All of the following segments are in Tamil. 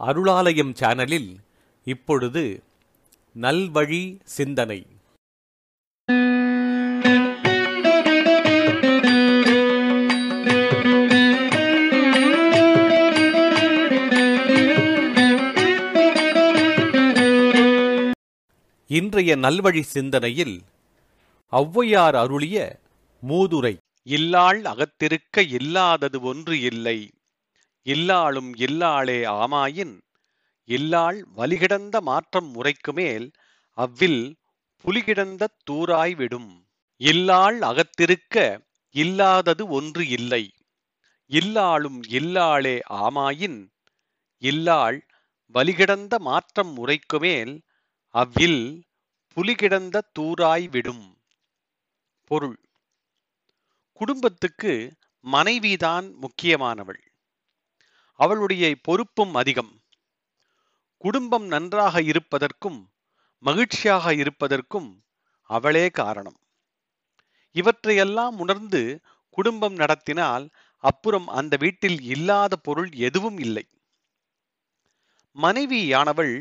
அருளாலயம் சேனலில் இப்பொழுது நல்வழி சிந்தனை. இன்றைய நல்வழி சிந்தனையில் ஔவையார் அருளிய மூதுரை. இல்லாள் அகத்திருக்க இல்லாதது ஒன்று இல்லை. இல்லாளும் இல்லாளே ஆமாயின் இல்லாள் வலிகிடந்த மாற்றம் முறைக்கு மேல் அவ்வில் புலிகிடந்த தூராய் விடும். இல்லாள் அகத்திருக்க இல்லாதது ஒன்று இல்லை. இல்லாளும் இல்லாளே ஆமாயின் இல்லாள் வலிகிடந்த மாற்றம் முறைக்கு மேல் அவ்வில் புலிகிடந்த தூராய் விடும். பொருள். குடும்பத்துக்கு மனைவிதான் முக்கியமானவள். அவளுடைய பொறுப்பும் அதிகம். குடும்பம் நன்றாக இருப்பதற்கும் மகிழ்ச்சியாக இருப்பதற்கும் அவளே காரணம். இவற்றையெல்லாம் உணர்ந்து குடும்பம் நடத்தினால் அப்புறம் அந்த வீட்டில் இல்லாத பொருள் எதுவும் இல்லை. மனைவியானவள்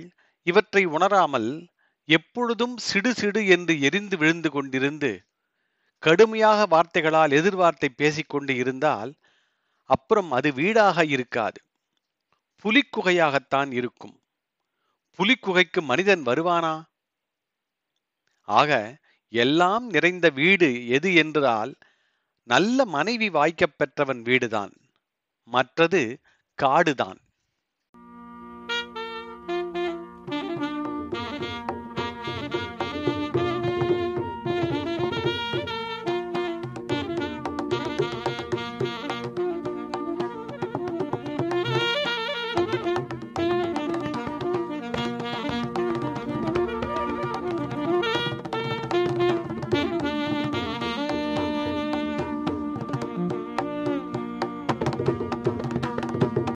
இவற்றை உணராமல் எப்பொழுதும் சிடு சிடு என்று எரிந்து விழுந்து கொண்டிருந்து கடுமையாக வார்த்தைகளால் எதிர்வார்த்தை பேசிக்கொண்டு இருந்தால் அப்புறம் அது வீடாக இருக்காது. புலிக்குகையாகத்தான் இருக்கும். புலிக்குகைக்கு மனிதன் வருவானா? ஆக எல்லாம் நிறைந்த வீடு எது என்றால் நல்ல மனைவி வாய்க்கப் பெற்றவன் வீடுதான். மற்றது காடுதான்.